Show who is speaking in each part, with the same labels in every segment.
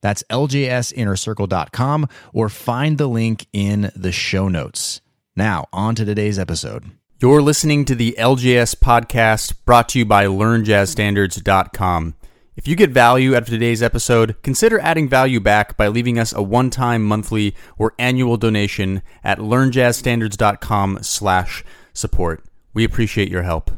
Speaker 1: That's ljsinnercircle.com or find the link in the show notes. Now, on to today's episode. You're listening to the LJS podcast brought to you by LearnJazzStandards.com. If you get value out of today's episode, consider adding value back by leaving us a one-time monthly or annual donation at learnjazzstandards.com slash support. We appreciate your help.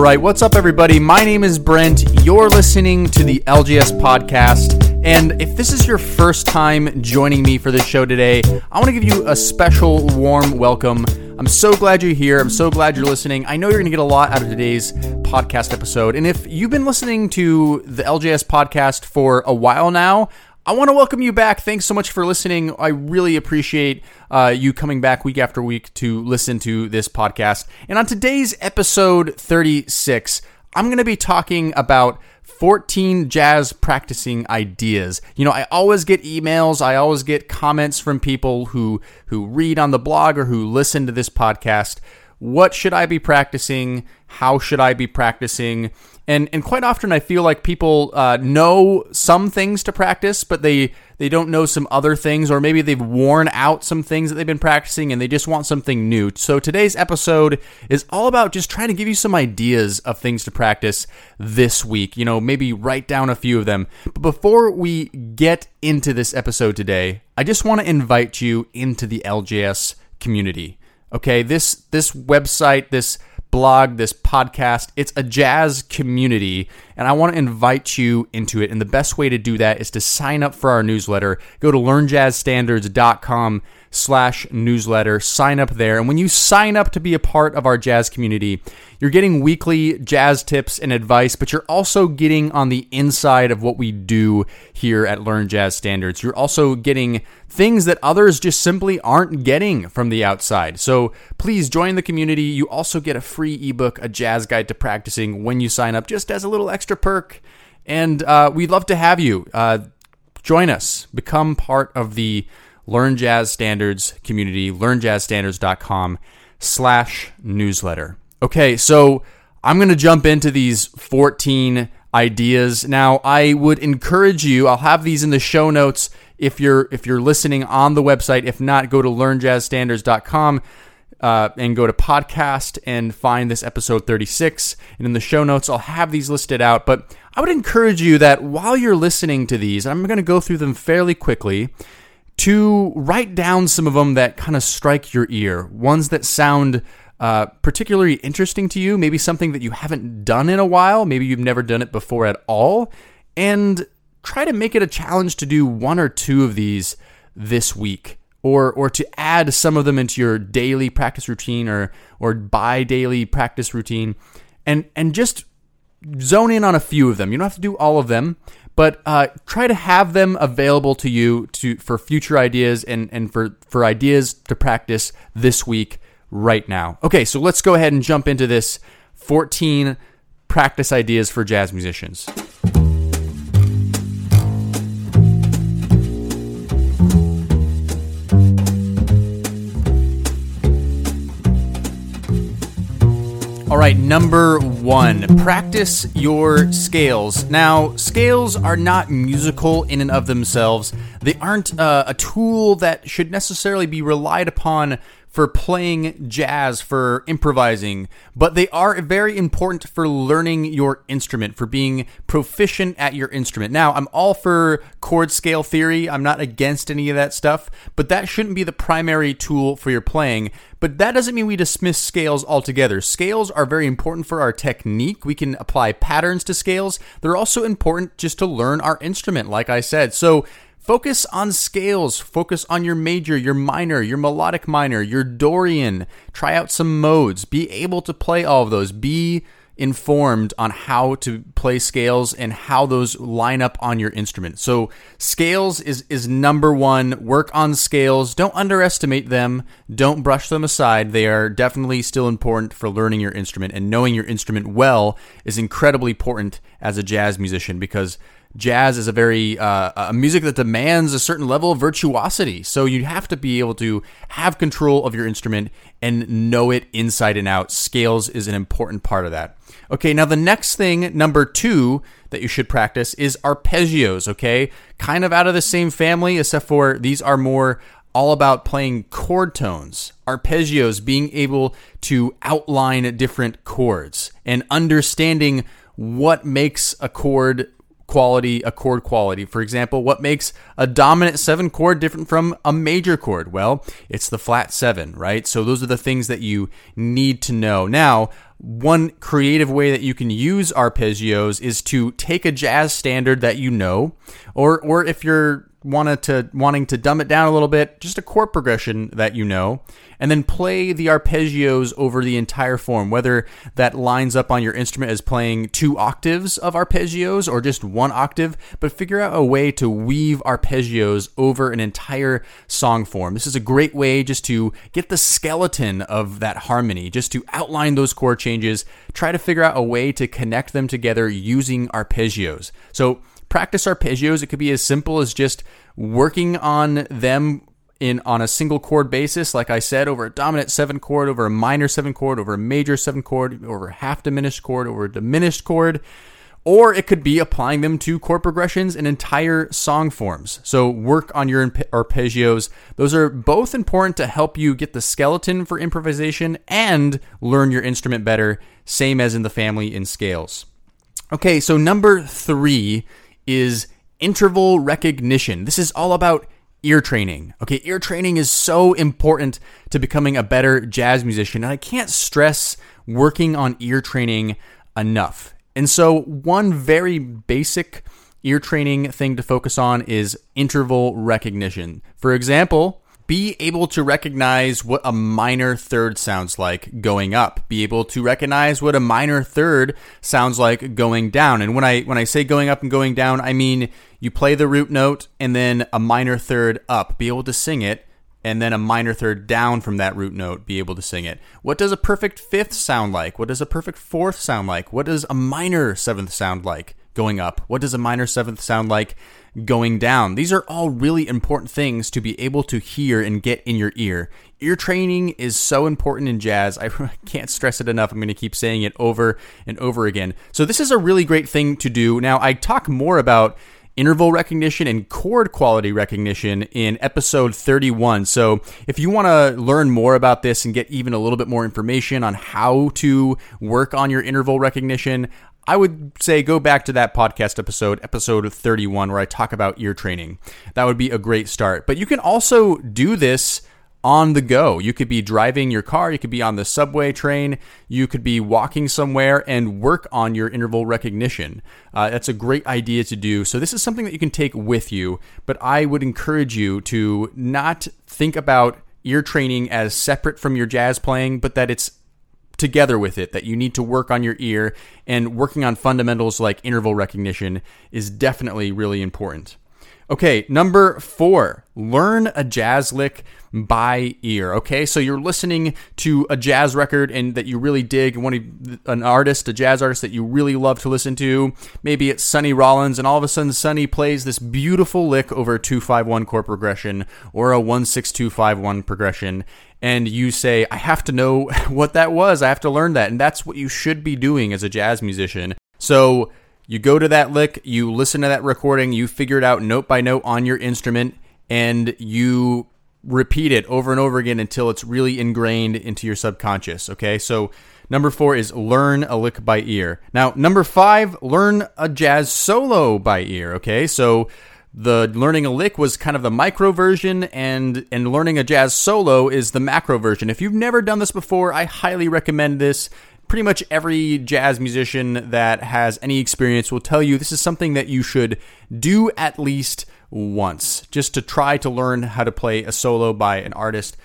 Speaker 1: All right, what's up, everybody? My name is Brent. You're listening to the LJS podcast. And if this is your first time joining me for this show today, I want to give you a special warm welcome. I'm so glad you're here. I'm so glad you're listening. I know you're going to get a lot out of today's podcast episode. And if you've been listening to the LJS podcast for a while now, I want to welcome you back. Thanks so much for listening. I really appreciate uh, you coming back week after week to listen to this podcast. And on today's episode 36, I'm going to be talking about 14 jazz practicing ideas. You know, I always get emails, I always get comments from people who who read on the blog or who listen to this podcast. What should I be practicing? How should I be practicing? and and quite often I feel like people uh, know some things to practice, but they they don't know some other things, or maybe they've worn out some things that they've been practicing, and they just want something new. So today's episode is all about just trying to give you some ideas of things to practice this week. You know, maybe write down a few of them. But before we get into this episode today, I just want to invite you into the LJS community. Okay, this this website, this blog, this podcast. It's a jazz community, and I want to invite you into it. And the best way to do that is to sign up for our newsletter. Go to learnjazzstandards.com slash newsletter. Sign up there. And when you sign up to be a part of our jazz community, you're getting weekly jazz tips and advice, but you're also getting on the inside of what we do here at Learn Jazz Standards. You're also getting things that others just simply aren't getting from the outside. So please join the community. You also get a free ebook, a jazz guide to practicing when you sign up, just as a little extra perk. And uh, we'd love to have you. Uh, join us, become part of the Learn Jazz Standards community, learnjazzstandards.com slash newsletter. Okay, so I'm going to jump into these 14 ideas. Now, I would encourage you, I'll have these in the show notes if you're if you're listening on the website. If not, go to learnjazzstandards.com uh, and go to podcast and find this episode 36. And in the show notes, I'll have these listed out. But I would encourage you that while you're listening to these, I'm going to go through them fairly quickly to write down some of them that kind of strike your ear, ones that sound uh, particularly interesting to you, maybe something that you haven't done in a while, maybe you've never done it before at all, and try to make it a challenge to do one or two of these this week. Or, or to add some of them into your daily practice routine or, or bi daily practice routine and, and just zone in on a few of them. You don't have to do all of them, but uh, try to have them available to you to for future ideas and, and for, for ideas to practice this week right now. Okay, so let's go ahead and jump into this 14 practice ideas for jazz musicians. All right, number one, practice your scales. Now, scales are not musical in and of themselves. They aren't uh, a tool that should necessarily be relied upon for playing jazz, for improvising, but they are very important for learning your instrument, for being proficient at your instrument. Now, I'm all for chord scale theory. I'm not against any of that stuff, but that shouldn't be the primary tool for your playing. But that doesn't mean we dismiss scales altogether. Scales are very important for our technique. We can apply patterns to scales. They're also important just to learn our instrument, like I said. So, Focus on scales. Focus on your major, your minor, your melodic minor, your Dorian. Try out some modes. Be able to play all of those. Be informed on how to play scales and how those line up on your instrument. So scales is is number 1. Work on scales. Don't underestimate them. Don't brush them aside. They are definitely still important for learning your instrument and knowing your instrument well is incredibly important as a jazz musician because jazz is a very uh, a music that demands a certain level of virtuosity. So you have to be able to have control of your instrument and know it inside and out. Scales is an important part of that. Okay, now the next thing, number two, that you should practice is arpeggios. Okay, kind of out of the same family, except for these are more all about playing chord tones, arpeggios, being able to outline different chords and understanding what makes a chord quality, a chord quality. For example, what makes a dominant seven chord different from a major chord? Well, it's the flat seven, right? So those are the things that you need to know. Now, one creative way that you can use arpeggios is to take a jazz standard that you know, or or if you're wanted to wanting to dumb it down a little bit, just a chord progression that you know, and then play the arpeggios over the entire form, whether that lines up on your instrument as playing two octaves of arpeggios or just one octave, but figure out a way to weave arpeggios over an entire song form. This is a great way just to get the skeleton of that harmony, just to outline those chord changes, try to figure out a way to connect them together using arpeggios. So practice arpeggios. It could be as simple as just working on them in on a single chord basis, like I said, over a dominant seven chord, over a minor seven chord, over a major seven chord, over a half diminished chord, over a diminished chord. Or it could be applying them to chord progressions in entire song forms. So work on your arpeggios. Those are both important to help you get the skeleton for improvisation and learn your instrument better, same as in the family in scales. Okay, so number three is interval recognition. This is all about ear training. Okay, ear training is so important to becoming a better jazz musician. And I can't stress working on ear training enough. And so, one very basic ear training thing to focus on is interval recognition. For example, be able to recognize what a minor third sounds like going up. Be able to recognize what a minor third sounds like going down. And when I when I say going up and going down, I mean you play the root note and then a minor third up. Be able to sing it and then a minor third down from that root note, be able to sing it. What does a perfect fifth sound like? What does a perfect fourth sound like? What does a minor seventh sound like going up? What does a minor seventh sound like going down. These are all really important things to be able to hear and get in your ear. Ear training is so important in jazz. I can't stress it enough. I'm going to keep saying it over and over again. So, this is a really great thing to do. Now, I talk more about interval recognition and chord quality recognition in episode 31. So, if you want to learn more about this and get even a little bit more information on how to work on your interval recognition, I would say go back to that podcast episode, episode 31, where I talk about ear training. That would be a great start. But you can also do this on the go. You could be driving your car, you could be on the subway train, you could be walking somewhere and work on your interval recognition. Uh, that's a great idea to do. So, this is something that you can take with you, but I would encourage you to not think about ear training as separate from your jazz playing, but that it's together with it that you need to work on your ear and working on fundamentals like interval recognition is definitely really important. Okay, number four, learn a jazz lick by ear. Okay, so you're listening to a jazz record and that you really dig, and one an artist, a jazz artist that you really love to listen to. Maybe it's Sonny Rollins, and all of a sudden Sonny plays this beautiful lick over a two five one chord progression or a one six two five one progression, and you say, I have to know what that was. I have to learn that. And that's what you should be doing as a jazz musician. So you go to that lick, you listen to that recording, you figure it out note by note on your instrument, and you repeat it over and over again until it's really ingrained into your subconscious. Okay. So number four is learn a lick by ear. Now, number five, learn a jazz solo by ear. Okay. So the learning a lick was kind of the micro version and and learning a jazz solo is the macro version. If you've never done this before, I highly recommend this. Pretty much every jazz musician that has any experience will tell you this is something that you should do at least once just to try to learn how to play a solo by an artist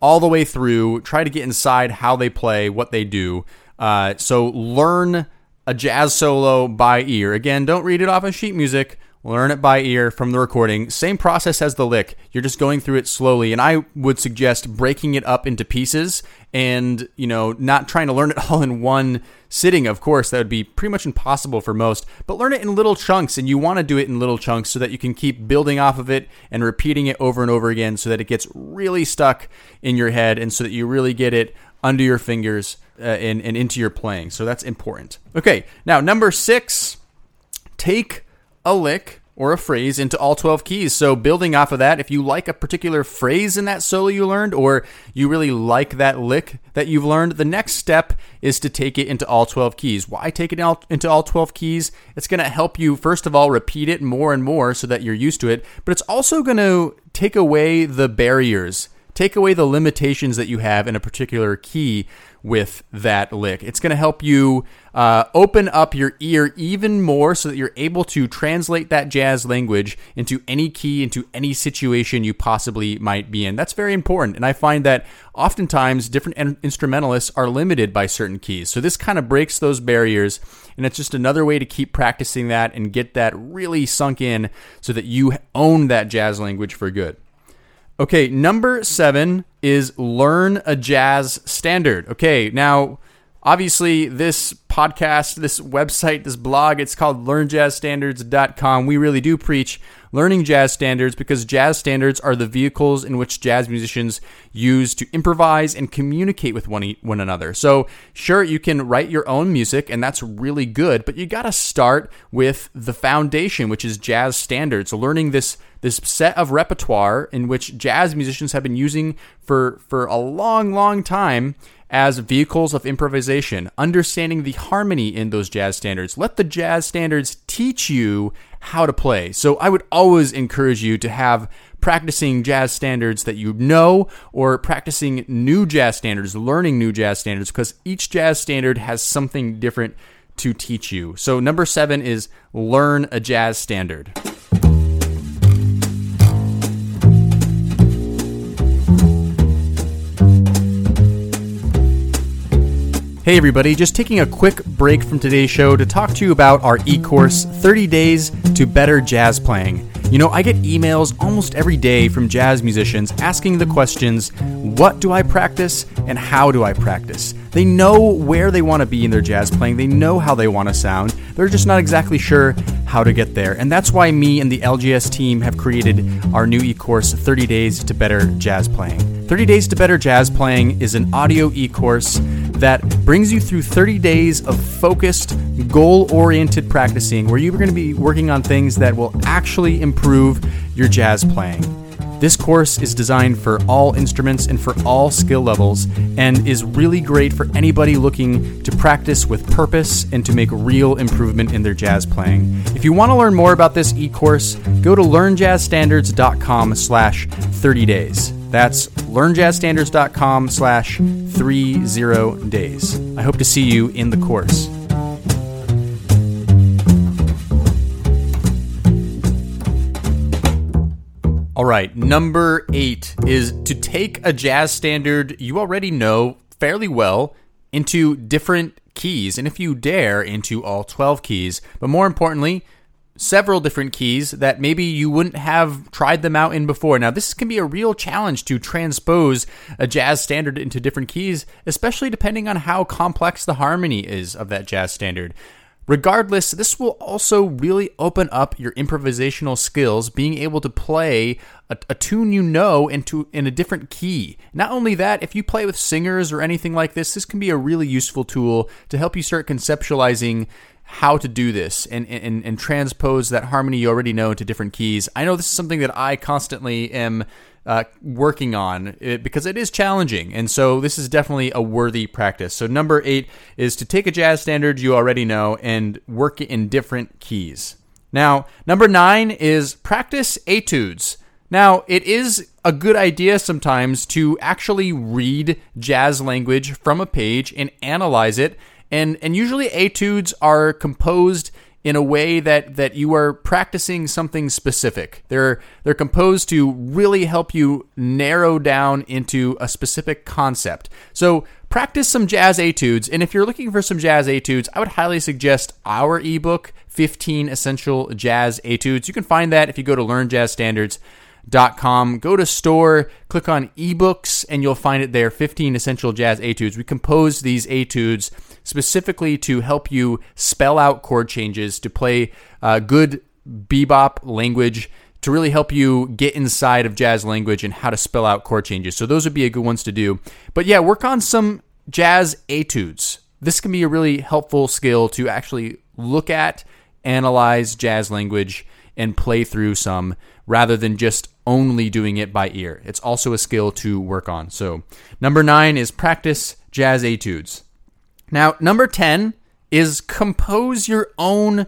Speaker 1: all the way through. Try to get inside how they play, what they do. Uh, so learn a jazz solo by ear. Again, don't read it off of sheet music. Learn it by ear from the recording. Same process as the lick. You're just going through it slowly. And I would suggest breaking it up into pieces and, you know, not trying to learn it all in one sitting. Of course, that would be pretty much impossible for most, but learn it in little chunks. And you want to do it in little chunks so that you can keep building off of it and repeating it over and over again so that it gets really stuck in your head and so that you really get it under your fingers uh, and, and into your playing. So that's important. Okay, now number six, take a lick or a phrase into all 12 keys. So, building off of that, if you like a particular phrase in that solo you learned, or you really like that lick that you've learned, the next step is to take it into all 12 keys. Why take it into all 12 keys? It's going to help you, first of all, repeat it more and more so that you're used to it, but it's also going to take away the barriers, take away the limitations that you have in a particular key with that lick. It's going to help you uh, open up your ear even more so that you're able to translate that jazz language into any key, into any situation you possibly might be in. That's very important. And I find that oftentimes different in- instrumentalists are limited by certain keys. So this kind of breaks those barriers. And it's just another way to keep practicing that and get that really sunk in so that you own that jazz language for good. Okay, number seven is learn a jazz standard. Okay, now obviously this podcast, this website, this blog, it's called learnjazzstandards.com. We really do preach learning jazz standards because jazz standards are the vehicles in which jazz musicians use to improvise and communicate with one, one another. So, sure, you can write your own music, and that's really good, but you got to start with the foundation, which is jazz standards, learning this this set of repertoire in which jazz musicians have been using for for a long long time as vehicles of improvisation, understanding the harmony in those jazz standards. Let the jazz standards teach you how to play. So I would always encourage you to have practicing jazz standards that you know or practicing new jazz standards, learning new jazz standards, because each jazz standard has something different to teach you. So number seven is learn a jazz standard. Hey, everybody, just taking a quick break from today's show to talk to you about our e course 30 Days to Better Jazz Playing. You know, I get emails almost every day from jazz musicians asking the questions what do I practice and how do I practice? They know where they want to be in their jazz playing, they know how they want to sound, they're just not exactly sure how to get there. And that's why me and the LJS team have created our new e course 30 Days to Better Jazz Playing. 30 Days to Better Jazz Playing is an audio e course that brings you through 30 days of focused, goal oriented practicing where you're going to be working on things that will actually improve your jazz playing. This course is designed for all instruments and for all skill levels and is really great for anybody looking to practice with purpose and to make real improvement in their jazz playing. If you want to learn more about this e-course, go to learnjazzstandards.com slash 30 days. That's learnjazzstandards.com slash 30 days. I hope to see you in the course. All right, number eight is to take a jazz standard you already know fairly well into different keys, and if you dare, into all 12 keys. But more importantly, several different keys that maybe you wouldn't have tried them out in before. Now, this can be a real challenge to transpose a jazz standard into different keys, especially depending on how complex the harmony is of that jazz standard. Regardless, this will also really open up your improvisational skills, being able to play a, a, tune you know into in a different key. Not only that, if you play with singers or anything like this, this can be a really useful tool to help you start conceptualizing how to do this and, and, and transpose that harmony you already know into different keys. I know this is something that I constantly am uh, working on it, because it is challenging. And so this is definitely a worthy practice. So, number eight is to take a jazz standard you already know and work it in different keys. Now, number nine is practice etudes. Now, it is a good idea sometimes to actually read jazz language from a page and analyze it and and usually etudes are composed in a way that that you are practicing something specific. They're they're composed to really help you narrow down into a specific concept. So practice some jazz etudes, and if you're looking for some jazz etudes, I would highly suggest our ebook, 15 Essential Jazz Etudes. You can find that if you go to Learn Jazz Standards com. Go to store, click on ebooks, and you'll find it there 15 essential jazz etudes. We composed these etudes specifically to help you spell out chord changes, to play uh, good bebop language, to really help you get inside of jazz language and how to spell out chord changes. So those would be a good ones to do. But yeah, work on some jazz etudes. This can be a really helpful skill to actually look at, analyze jazz language, and play through some rather than just only doing it by ear. It's also a skill to work on. So, number nine is practice jazz etudes. Now, number 10 is compose your own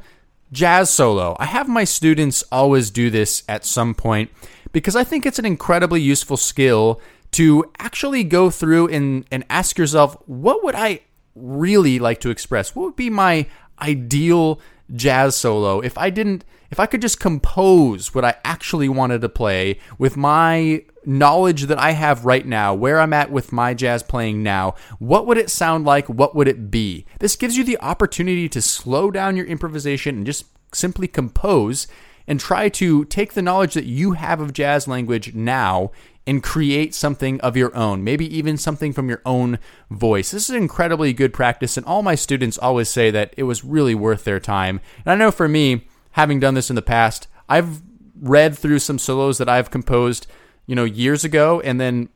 Speaker 1: jazz solo. I have my students always do this at some point because I think it's an incredibly useful skill to actually go through and, and ask yourself, what would I really like to express? What would be my ideal jazz solo if I didn't if I could just compose what I actually wanted to play with my knowledge that I have right now, where I'm at with my jazz playing now, what would it sound like? What would it be? This gives you the opportunity to slow down your improvisation and just simply compose and try to take the knowledge that you have of jazz language now and create something of your own, maybe even something from your own voice. This is incredibly good practice, and all my students always say that it was really worth their time. And I know for me, having done this in the past, I've read through some solos that I've composed, you know, years ago and then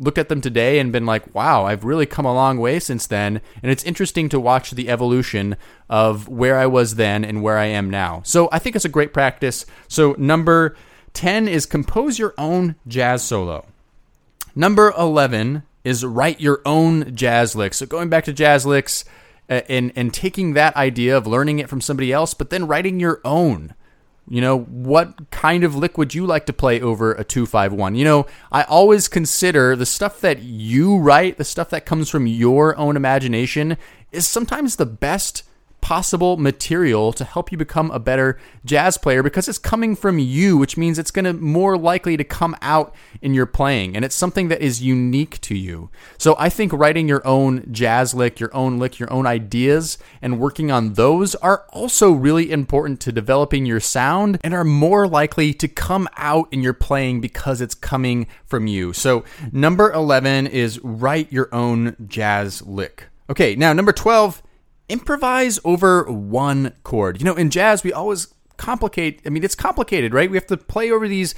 Speaker 1: looked at them today and been like, wow, I've really come a long way since then. And it's interesting to watch the evolution of where I was then and where I am now. So I think it's a great practice. So number 10 is compose your own jazz solo. Number 11 is write your own jazz licks. So going back to jazz licks, uh, and and taking that idea of learning it from somebody else, but then writing your own. You know, what kind of lick would you like to play over a 251? You know, I always consider the stuff that you write, the stuff that comes from your own imagination, is sometimes the best possible material to help you become a better jazz player because it's coming from you, which means it's going to more likely to come out in your playing and it's something that is unique to you. So I think writing your own jazz lick, your own lick, your own ideas and working on those are also really important to developing your sound and are more likely to come out in your playing because it's coming from you. So number 11 is write your own jazz lick. Okay, now number 12 improvise over one chord. You know, in jazz, we always complicate. I mean, it's complicated, right? We have to play over these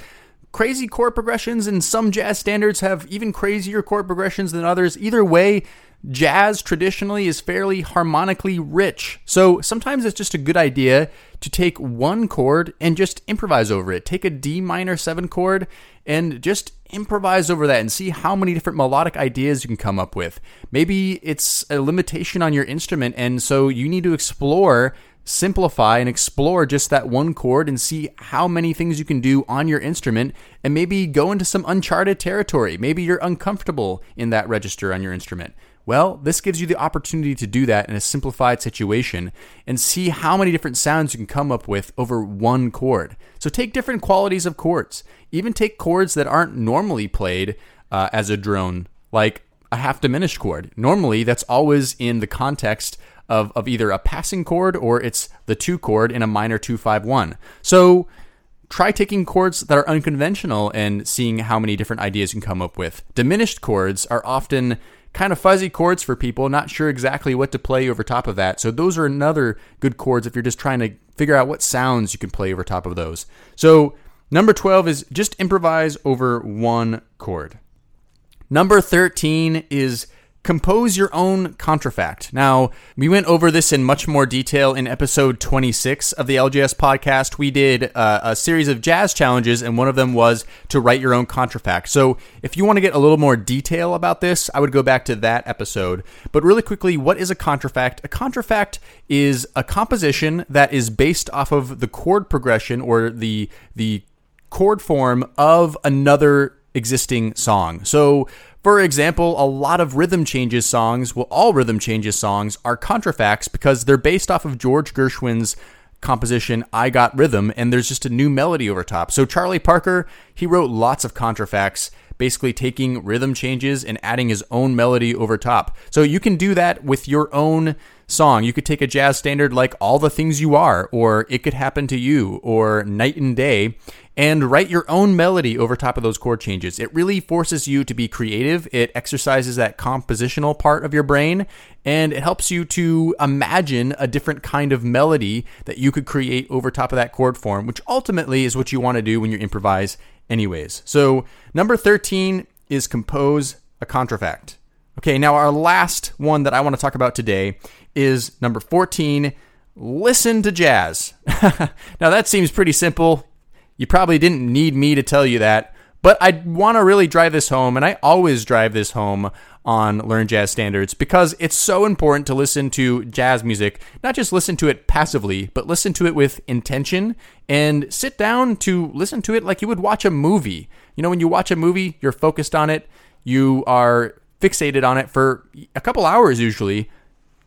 Speaker 1: crazy chord progressions, and some jazz standards have even crazier chord progressions than others. Either way, jazz traditionally is fairly harmonically rich. So sometimes it's just a good idea to take one chord and just improvise over it. Take a D minor 7 chord and just improvise over that and see how many different melodic ideas you can come up with. Maybe it's a limitation on your instrument, and so you need to explore simplify and explore just that one chord and see how many things you can do on your instrument and maybe go into some uncharted territory. Maybe you're uncomfortable in that register on your instrument. Well, this gives you the opportunity to do that in a simplified situation and see how many different sounds you can come up with over one chord. So take different qualities of chords. Even take chords that aren't normally played uh, as a drone, like a half diminished chord. Normally, that's always in the context of, of either a passing chord or it's the two chord in a minor 251. So try taking chords that are unconventional and seeing how many different ideas you can come up with. Diminished chords are often kind of fuzzy chords for people, not sure exactly what to play over top of that. So those are another good chords if you're just trying to figure out what sounds you can play over top of those. So number 12 is just improvise over one chord. Number 13 is compose your own contrafact. Now, we went over this in much more detail in episode 26 of the LJS podcast. We did uh, a series of jazz challenges, and one of them was to write your own contrafact. So, if you want to get a little more detail about this, I would go back to that episode. But really quickly, what is a contrafact? A contrafact is a composition that is based off of the chord progression or the the chord form of another existing song. So, for example, a lot of rhythm changes songs, well, all rhythm changes songs are contrafacts because they're based off of George Gershwin's composition I Got Rhythm, and there's just a new melody over top. So Charlie Parker, he wrote lots of contrafacts, basically taking rhythm changes and adding his own melody over top. So you can do that with your own song. You could take a jazz standard like All the Things You Are, or It Could Happen to You, or Night and Day, and write your own melody over top of those chord changes. It really forces you to be creative. It exercises that compositional part of your brain, and it helps you to imagine a different kind of melody that you could create over top of that chord form, which ultimately is what you want to do when you improvise, anyways. So, number 13 is compose a contrafact. Okay, now our last one that I want to talk about today is number 14 listen to jazz. now, that seems pretty simple. You probably didn't need me to tell you that, but I want to really drive this home, and I always drive this home on Learn Jazz Standards because it's so important to listen to jazz music, not just listen to it passively, but listen to it with intention and sit down to listen to it like you would watch a movie. You know, when you watch a movie, you're focused on it, you are fixated on it for a couple hours usually.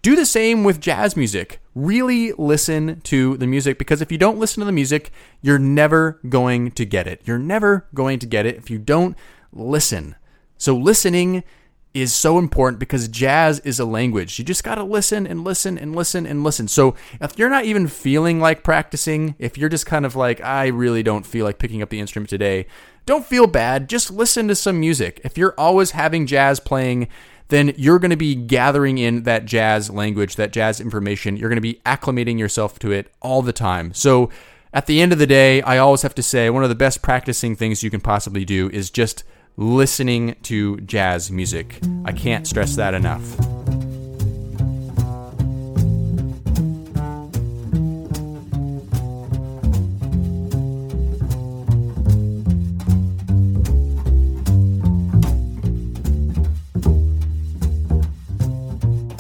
Speaker 1: Do the same with jazz music. Really listen to the music because if you don't listen to the music, you're never going to get it. You're never going to get it if you don't listen. So, listening is so important because jazz is a language. You just got to listen and listen and listen and listen. So, if you're not even feeling like practicing, if you're just kind of like, I really don't feel like picking up the instrument today, don't feel bad. Just listen to some music. If you're always having jazz playing, then you're going to be gathering in that jazz language, that jazz information. You're going to be acclimating yourself to it all the time. So at the end of the day, I always have to say one of the best practicing things you can possibly do is just listening to jazz music. I can't stress that enough.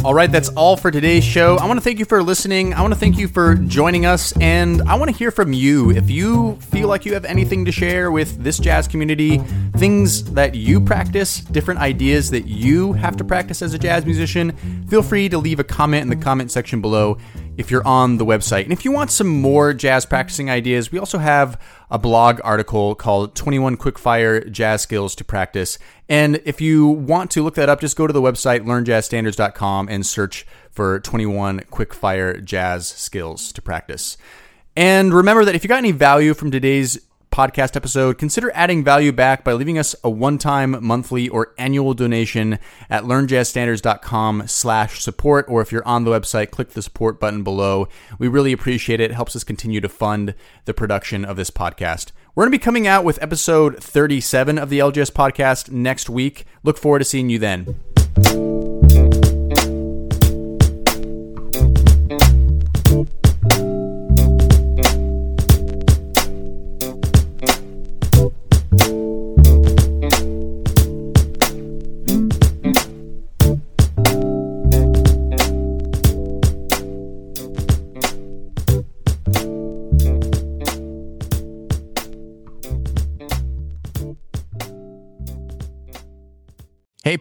Speaker 1: All right, that's all for today's show. I want to thank you for listening. I want to thank you for joining us, and I want to hear from you. If you feel like you have anything to share with this jazz community, things that you practice, different ideas that you have to practice as a jazz musician, feel free to leave a comment in the comment section below if you're on the website. And if you want some more jazz practicing ideas, we also have a blog article called 21 Quickfire Jazz Skills to Practice. And if you want to look that up, just go to the website learnjazzstandards.com and search for 21 Quickfire Jazz Skills to Practice. And remember that if you got any value from today's podcast episode, consider adding value back by leaving us a one-time monthly or annual donation at learnjazzstandards.com slash support, or if you're on the website, click the support button below. We really appreciate it. It helps us continue to fund the production of this podcast. We're going to be coming out with episode 37 of the LJS podcast next week. Look forward to seeing you then.